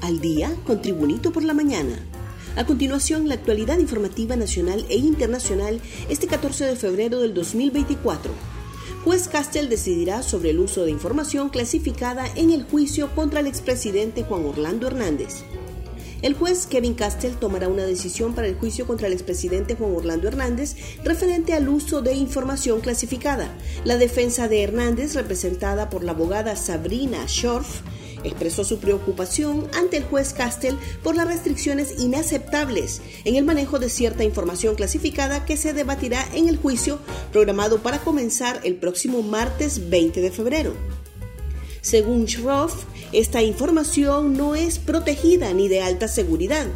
al día con Tribunito por la mañana. A continuación, la actualidad informativa nacional e internacional este 14 de febrero del 2024. Juez Castel decidirá sobre el uso de información clasificada en el juicio contra el expresidente Juan Orlando Hernández. El juez Kevin Castell tomará una decisión para el juicio contra el expresidente Juan Orlando Hernández referente al uso de información clasificada. La defensa de Hernández, representada por la abogada Sabrina Schorf, expresó su preocupación ante el juez Castell por las restricciones inaceptables en el manejo de cierta información clasificada que se debatirá en el juicio programado para comenzar el próximo martes 20 de febrero. Según Schroff, esta información no es protegida ni de alta seguridad.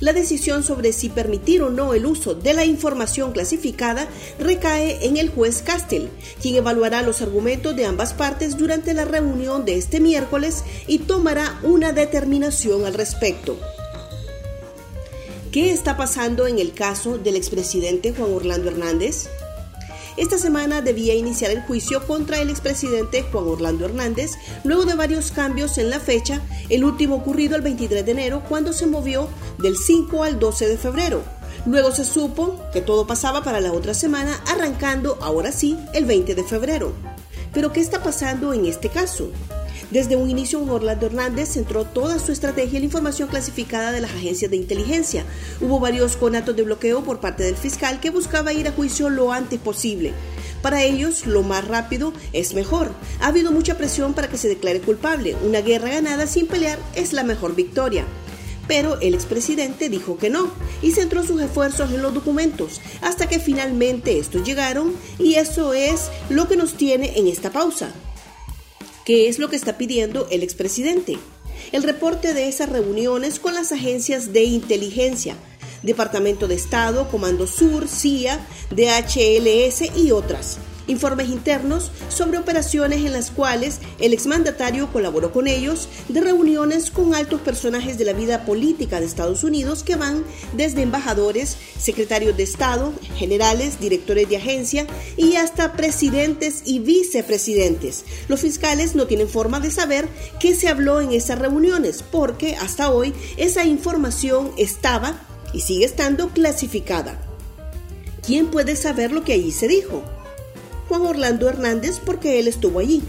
La decisión sobre si permitir o no el uso de la información clasificada recae en el juez Castell, quien evaluará los argumentos de ambas partes durante la reunión de este miércoles y tomará una determinación al respecto. ¿Qué está pasando en el caso del expresidente Juan Orlando Hernández? Esta semana debía iniciar el juicio contra el expresidente Juan Orlando Hernández, luego de varios cambios en la fecha, el último ocurrido el 23 de enero, cuando se movió del 5 al 12 de febrero. Luego se supo que todo pasaba para la otra semana, arrancando ahora sí el 20 de febrero. Pero ¿qué está pasando en este caso? Desde un inicio, Orlando Hernández centró toda su estrategia en la información clasificada de las agencias de inteligencia. Hubo varios conatos de bloqueo por parte del fiscal que buscaba ir a juicio lo antes posible. Para ellos, lo más rápido es mejor. Ha habido mucha presión para que se declare culpable. Una guerra ganada sin pelear es la mejor victoria. Pero el expresidente dijo que no y centró sus esfuerzos en los documentos hasta que finalmente estos llegaron y eso es lo que nos tiene en esta pausa. ¿Qué es lo que está pidiendo el expresidente? El reporte de esas reuniones con las agencias de inteligencia, Departamento de Estado, Comando Sur, CIA, DHLS y otras informes internos sobre operaciones en las cuales el exmandatario colaboró con ellos, de reuniones con altos personajes de la vida política de Estados Unidos que van desde embajadores, secretarios de Estado, generales, directores de agencia y hasta presidentes y vicepresidentes. Los fiscales no tienen forma de saber qué se habló en esas reuniones porque hasta hoy esa información estaba y sigue estando clasificada. ¿Quién puede saber lo que allí se dijo? Juan Orlando Hernández porque él estuvo allí.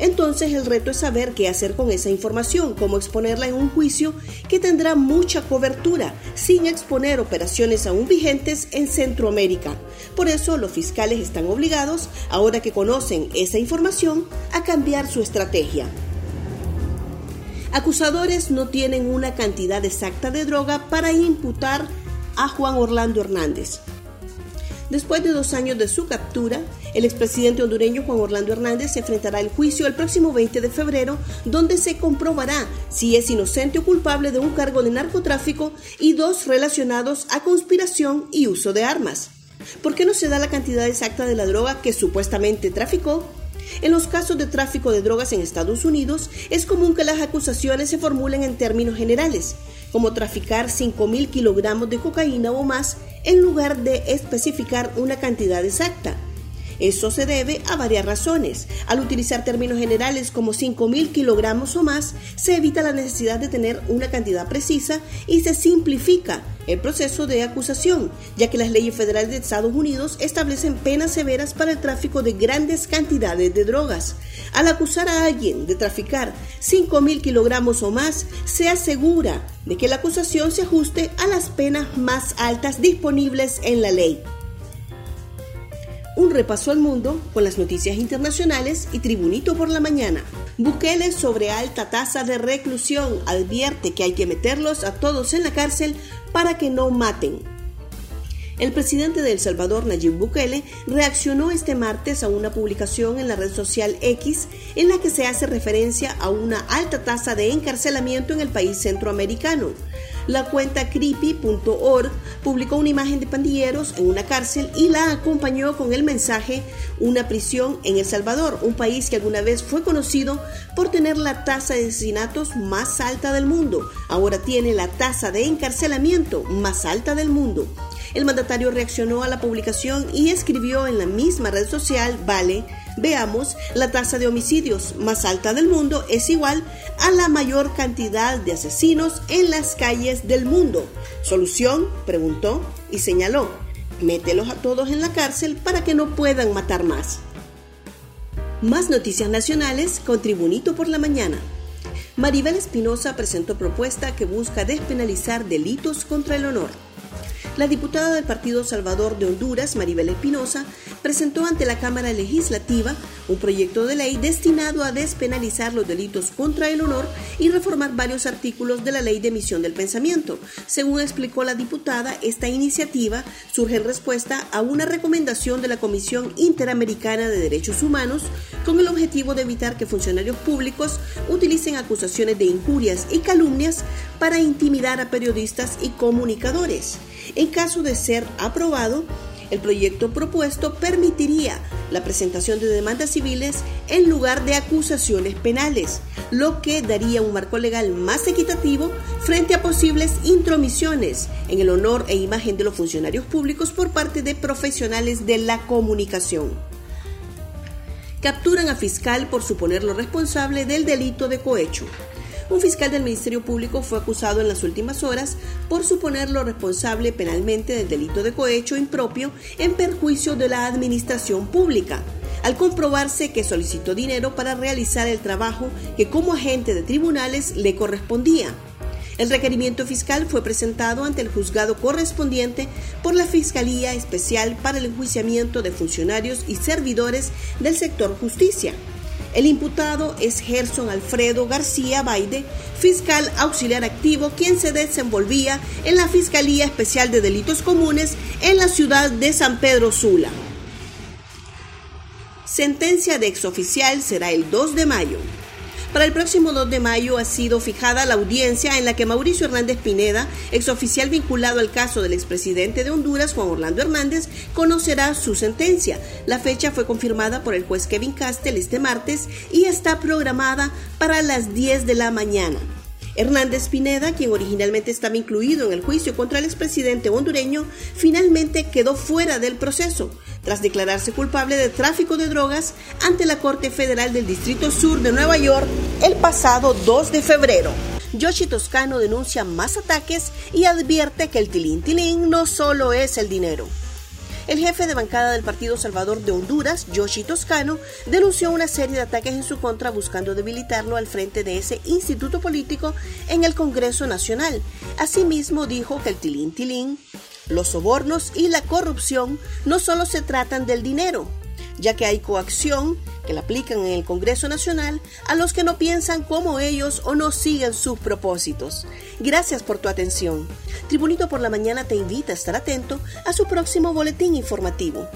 Entonces el reto es saber qué hacer con esa información, cómo exponerla en un juicio que tendrá mucha cobertura, sin exponer operaciones aún vigentes en Centroamérica. Por eso los fiscales están obligados, ahora que conocen esa información, a cambiar su estrategia. Acusadores no tienen una cantidad exacta de droga para imputar a Juan Orlando Hernández. Después de dos años de su captura, el expresidente hondureño Juan Orlando Hernández se enfrentará al juicio el próximo 20 de febrero, donde se comprobará si es inocente o culpable de un cargo de narcotráfico y dos relacionados a conspiración y uso de armas. ¿Por qué no se da la cantidad exacta de la droga que supuestamente traficó? En los casos de tráfico de drogas en Estados Unidos, es común que las acusaciones se formulen en términos generales, como traficar 5.000 kilogramos de cocaína o más, en lugar de especificar una cantidad exacta. Eso se debe a varias razones. Al utilizar términos generales como 5.000 kilogramos o más, se evita la necesidad de tener una cantidad precisa y se simplifica el proceso de acusación, ya que las leyes federales de Estados Unidos establecen penas severas para el tráfico de grandes cantidades de drogas. Al acusar a alguien de traficar 5.000 kilogramos o más, se asegura de que la acusación se ajuste a las penas más altas disponibles en la ley un repaso al mundo con las noticias internacionales y Tribunito por la mañana. Bukele sobre alta tasa de reclusión advierte que hay que meterlos a todos en la cárcel para que no maten. El presidente de El Salvador, Nayib Bukele, reaccionó este martes a una publicación en la red social X en la que se hace referencia a una alta tasa de encarcelamiento en el país centroamericano. La cuenta creepy.org publicó una imagen de pandilleros en una cárcel y la acompañó con el mensaje Una prisión en El Salvador, un país que alguna vez fue conocido por tener la tasa de asesinatos más alta del mundo. Ahora tiene la tasa de encarcelamiento más alta del mundo. El mandatario reaccionó a la publicación y escribió en la misma red social, Vale, Veamos, la tasa de homicidios más alta del mundo es igual a la mayor cantidad de asesinos en las calles del mundo. ¿Solución? preguntó y señaló. Mételos a todos en la cárcel para que no puedan matar más. Más noticias nacionales con Tribunito por la Mañana. Maribel Espinosa presentó propuesta que busca despenalizar delitos contra el honor. La diputada del Partido Salvador de Honduras, Maribel Espinosa, presentó ante la Cámara Legislativa un proyecto de ley destinado a despenalizar los delitos contra el honor y reformar varios artículos de la Ley de Emisión del Pensamiento. Según explicó la diputada, esta iniciativa surge en respuesta a una recomendación de la Comisión Interamericana de Derechos Humanos con el objetivo de evitar que funcionarios públicos utilicen acusaciones de injurias y calumnias para intimidar a periodistas y comunicadores. En caso de ser aprobado, el proyecto propuesto permitiría la presentación de demandas civiles en lugar de acusaciones penales, lo que daría un marco legal más equitativo frente a posibles intromisiones en el honor e imagen de los funcionarios públicos por parte de profesionales de la comunicación. Capturan a fiscal por suponerlo responsable del delito de cohecho un fiscal del Ministerio Público fue acusado en las últimas horas por suponerlo responsable penalmente del delito de cohecho impropio en perjuicio de la administración pública, al comprobarse que solicitó dinero para realizar el trabajo que como agente de tribunales le correspondía. El requerimiento fiscal fue presentado ante el juzgado correspondiente por la Fiscalía Especial para el Enjuiciamiento de Funcionarios y Servidores del Sector Justicia. El imputado es Gerson Alfredo García Baide, fiscal auxiliar activo, quien se desenvolvía en la Fiscalía Especial de Delitos Comunes en la ciudad de San Pedro Sula. Sentencia de exoficial será el 2 de mayo. Para el próximo 2 de mayo ha sido fijada la audiencia en la que Mauricio Hernández Pineda, exoficial vinculado al caso del expresidente de Honduras, Juan Orlando Hernández, conocerá su sentencia. La fecha fue confirmada por el juez Kevin Castel este martes y está programada para las 10 de la mañana. Hernández Pineda, quien originalmente estaba incluido en el juicio contra el expresidente hondureño, finalmente quedó fuera del proceso tras declararse culpable de tráfico de drogas ante la Corte Federal del Distrito Sur de Nueva York el pasado 2 de febrero. Yoshi Toscano denuncia más ataques y advierte que el tilín tilín no solo es el dinero. El jefe de bancada del Partido Salvador de Honduras, Yoshi Toscano, denunció una serie de ataques en su contra buscando debilitarlo al frente de ese instituto político en el Congreso Nacional. Asimismo dijo que el tilín tilín los sobornos y la corrupción no solo se tratan del dinero, ya que hay coacción que la aplican en el Congreso Nacional a los que no piensan como ellos o no siguen sus propósitos. Gracias por tu atención. Tribunito por la Mañana te invita a estar atento a su próximo boletín informativo.